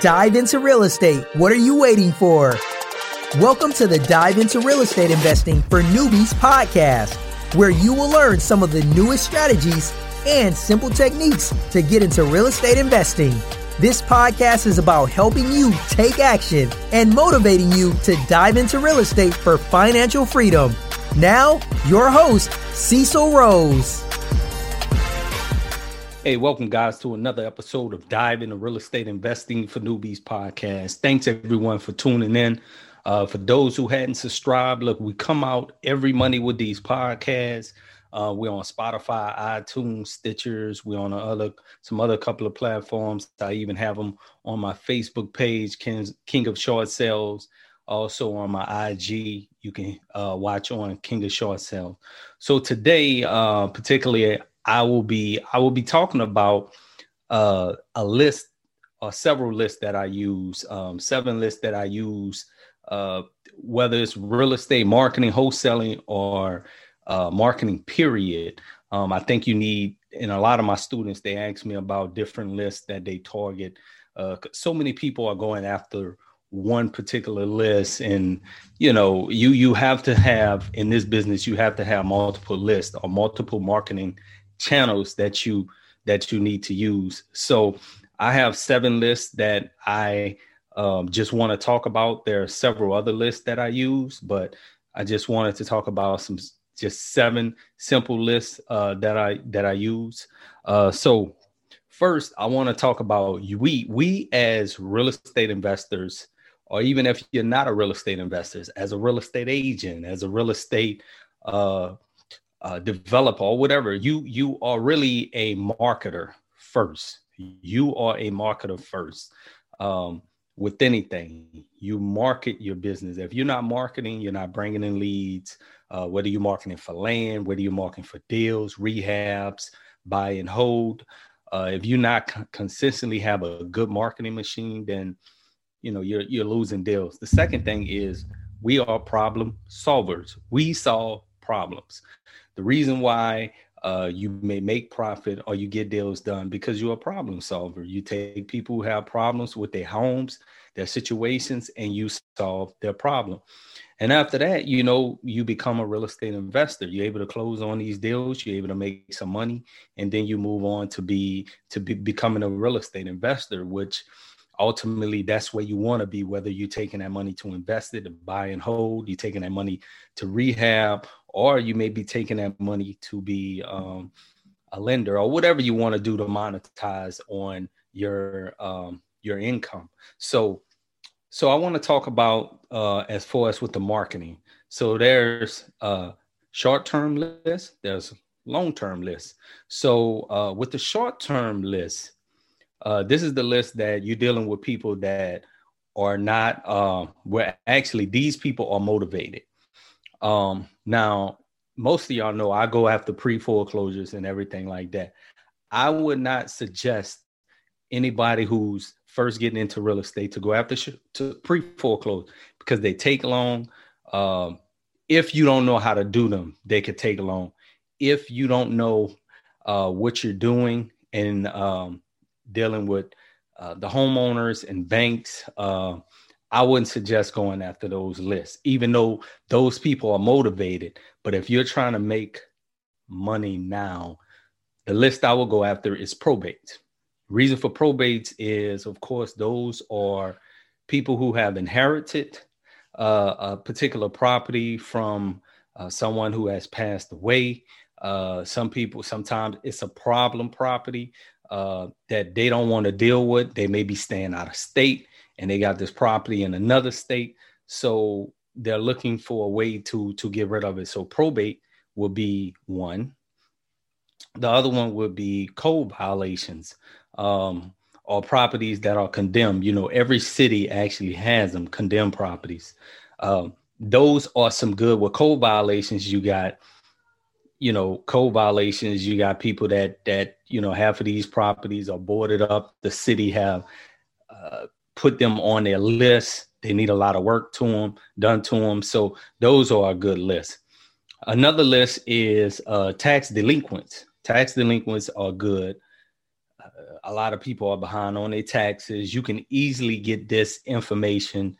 Dive into real estate. What are you waiting for? Welcome to the Dive into Real Estate Investing for Newbies podcast, where you will learn some of the newest strategies and simple techniques to get into real estate investing. This podcast is about helping you take action and motivating you to dive into real estate for financial freedom. Now, your host, Cecil Rose. Hey, welcome guys to another episode of Dive into Real Estate Investing for Newbies podcast. Thanks everyone for tuning in. Uh, for those who hadn't subscribed, look, we come out every Monday with these podcasts. Uh, we're on Spotify, iTunes, Stitchers. We're on other some other couple of platforms. I even have them on my Facebook page, King, King of Short Sales. Also on my IG, you can uh, watch on King of Short Sales. So today, uh, particularly I will be I will be talking about uh, a list or several lists that I use, um, seven lists that I use, uh, whether it's real estate marketing, wholesaling, or uh, marketing. Period. Um, I think you need, and a lot of my students they ask me about different lists that they target. Uh, so many people are going after one particular list and you know you you have to have in this business you have to have multiple lists or multiple marketing channels that you that you need to use. So I have seven lists that I um, just want to talk about. There are several other lists that I use, but I just wanted to talk about some just seven simple lists uh, that I that I use. Uh, so first, I want to talk about we we as real estate investors, or even if you're not a real estate investor, as a real estate agent, as a real estate uh, uh, developer or whatever, you you are really a marketer first. You are a marketer first. Um, with anything, you market your business. If you're not marketing, you're not bringing in leads. Uh, whether you're marketing for land, whether you're marketing for deals, rehabs, buy and hold. Uh, if you not consistently have a good marketing machine, then you know you're you're losing deals. The second thing is we are problem solvers. We solve problems. The reason why uh, you may make profit or you get deals done because you're a problem solver. You take people who have problems with their homes, their situations, and you solve their problem. And after that, you know, you become a real estate investor. You're able to close on these deals. You're able to make some money, and then you move on to be to be becoming a real estate investor, which ultimately that's where you want to be whether you're taking that money to invest it to buy and hold you're taking that money to rehab or you may be taking that money to be um, a lender or whatever you want to do to monetize on your um, your income. So, so I want to talk about uh, as far as with the marketing. So there's a short-term list, there's long-term list. So uh, with the short-term list, uh, this is the list that you're dealing with people that are not uh, where actually these people are motivated. Um, now, most of y'all know I go after pre foreclosures and everything like that. I would not suggest anybody who's first getting into real estate to go after sh- to pre foreclose because they take long. Um, if you don't know how to do them, they could take long. If you don't know uh, what you're doing and um, dealing with uh, the homeowners and banks, uh, I wouldn't suggest going after those lists, even though those people are motivated. But if you're trying to make money now, the list I will go after is probate. Reason for probates is, of course, those are people who have inherited uh, a particular property from uh, someone who has passed away. Uh, some people, sometimes it's a problem property uh, that they don't want to deal with. They may be staying out of state and they got this property in another state. So they're looking for a way to to get rid of it. So probate would be one. The other one would be code violations um, or properties that are condemned. You know, every city actually has them condemned properties. Um, those are some good. With code violations, you got you know code violations. You got people that that you know half of these properties are boarded up. The city have uh, put them on their list. They need a lot of work to them done to them. So those are a good list. Another list is uh, tax delinquents. Tax delinquents are good. Uh, a lot of people are behind on their taxes. You can easily get this information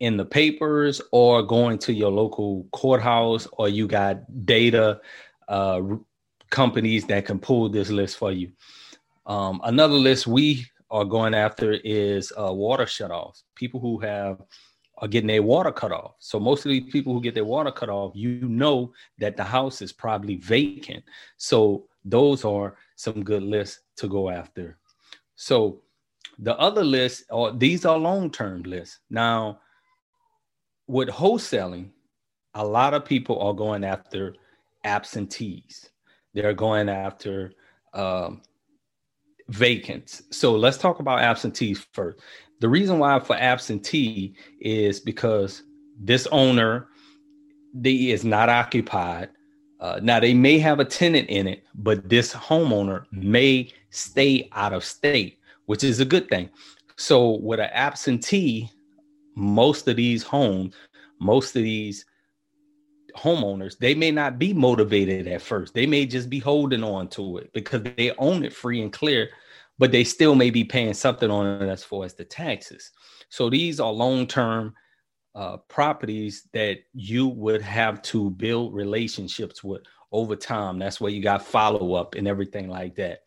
in the papers or going to your local courthouse, or you got data uh, companies that can pull this list for you. Um, another list we are going after is uh, water shutoffs. People who have are getting their water cut off. So most of these people who get their water cut off, you know that the house is probably vacant. So those are some good lists to go after. So the other lists are these are long-term lists. Now, with wholesaling, a lot of people are going after absentees. They're going after um, vacants. So let's talk about absentees first. The reason why for absentee is because this owner they is not occupied. Uh, now they may have a tenant in it, but this homeowner may stay out of state, which is a good thing. So with an absentee, most of these homes, most of these homeowners, they may not be motivated at first. They may just be holding on to it because they own it free and clear, but they still may be paying something on it as far as the taxes. So these are long term uh, properties that you would have to build relationships with over time. That's where you got follow up and everything like that.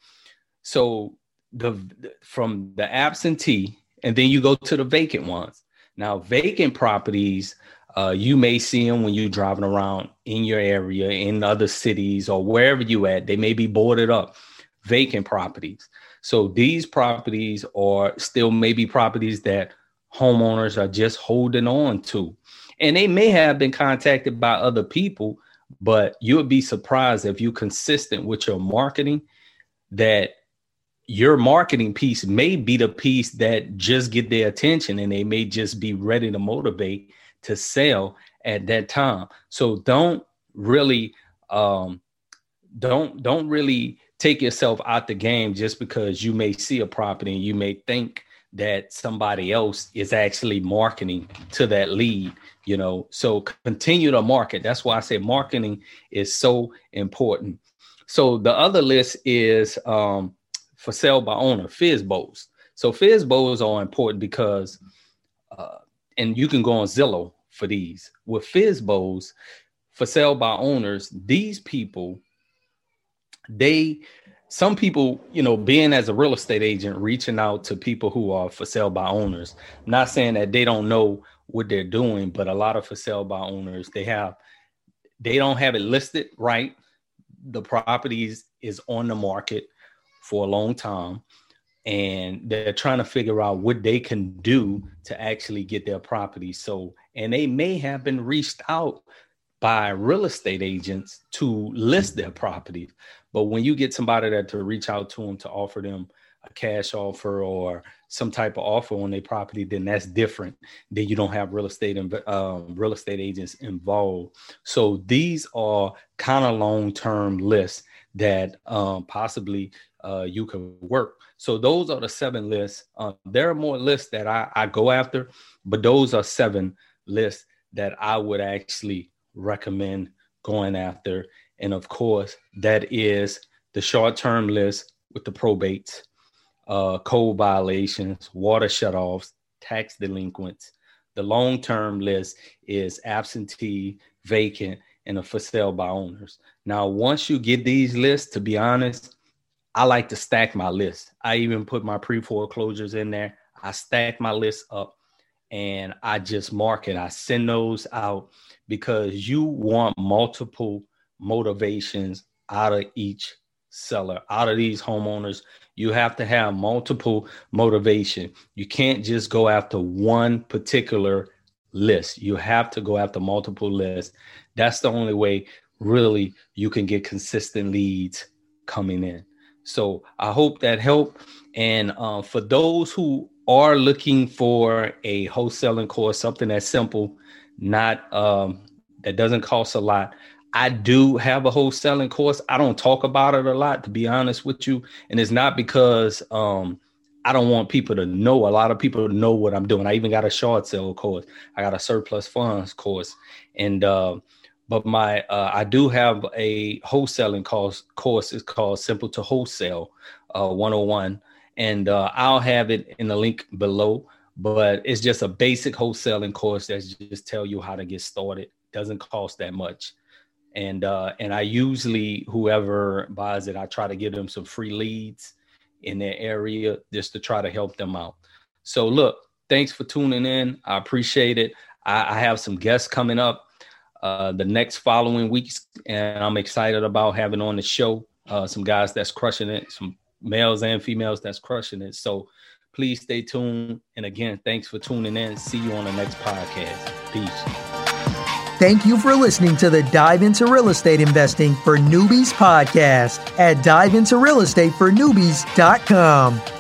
So the from the absentee, and then you go to the vacant ones. Now, vacant properties uh, you may see them when you're driving around in your area, in other cities, or wherever you at. They may be boarded up, vacant properties. So these properties are still maybe properties that homeowners are just holding on to. And they may have been contacted by other people, but you would be surprised if you're consistent with your marketing that your marketing piece may be the piece that just get their attention and they may just be ready to motivate to sell at that time. So don't really um don't don't really take yourself out the game just because you may see a property and you may think that somebody else is actually marketing to that lead you know? So continue to market. That's why i say marketing is so important. So the other list is um, for sale by owner FSBOs so FSBOs are important because uh, and you can go on Zillow for these. With FSBOs, for sale by owners, these people, they some people, you know, being as a real estate agent, reaching out to people who are for sale by owners. Not saying that they don't know what they're doing, but a lot of for sale by owners, they have they don't have it listed right. The properties is on the market for a long time and they're trying to figure out what they can do to actually get their property so and they may have been reached out by real estate agents to list their property. but when you get somebody that to reach out to them to offer them a cash offer or some type of offer on their property then that's different then you don't have real estate and um, real estate agents involved so these are kind of long-term lists that um, possibly uh, you can work. So those are the seven lists. Uh, there are more lists that I, I go after, but those are seven lists that I would actually recommend going after. And of course, that is the short-term list with the probates, uh, code violations, water shutoffs, tax delinquents. The long-term list is absentee, vacant, and a for sale by owners. Now, once you get these lists, to be honest, I like to stack my list. I even put my pre foreclosures in there. I stack my list up and I just mark it. I send those out because you want multiple motivations out of each seller, out of these homeowners. You have to have multiple motivation. You can't just go after one particular list. You have to go after multiple lists. That's the only way really you can get consistent leads coming in. So I hope that helped. And uh, for those who are looking for a wholesaling course, something that's simple, not um, that doesn't cost a lot. I do have a wholesaling course. I don't talk about it a lot, to be honest with you, and it's not because um, I don't want people to know. A lot of people know what I'm doing. I even got a short sale course. I got a surplus funds course, and uh, but my uh, I do have a wholesaling course. Course is called Simple to Wholesale. uh, 101. And uh, I'll have it in the link below. But it's just a basic wholesaling course that just tell you how to get started. Doesn't cost that much. And uh, and I usually whoever buys it, I try to give them some free leads in their area just to try to help them out. So look, thanks for tuning in. I appreciate it. I, I have some guests coming up uh, the next following weeks, and I'm excited about having on the show uh, some guys that's crushing it, some males and females that's crushing it. So please stay tuned. And again, thanks for tuning in. See you on the next podcast. Peace. Thank you for listening to the Dive into Real Estate Investing for Newbies podcast at diveintorealestatefornewbies.com.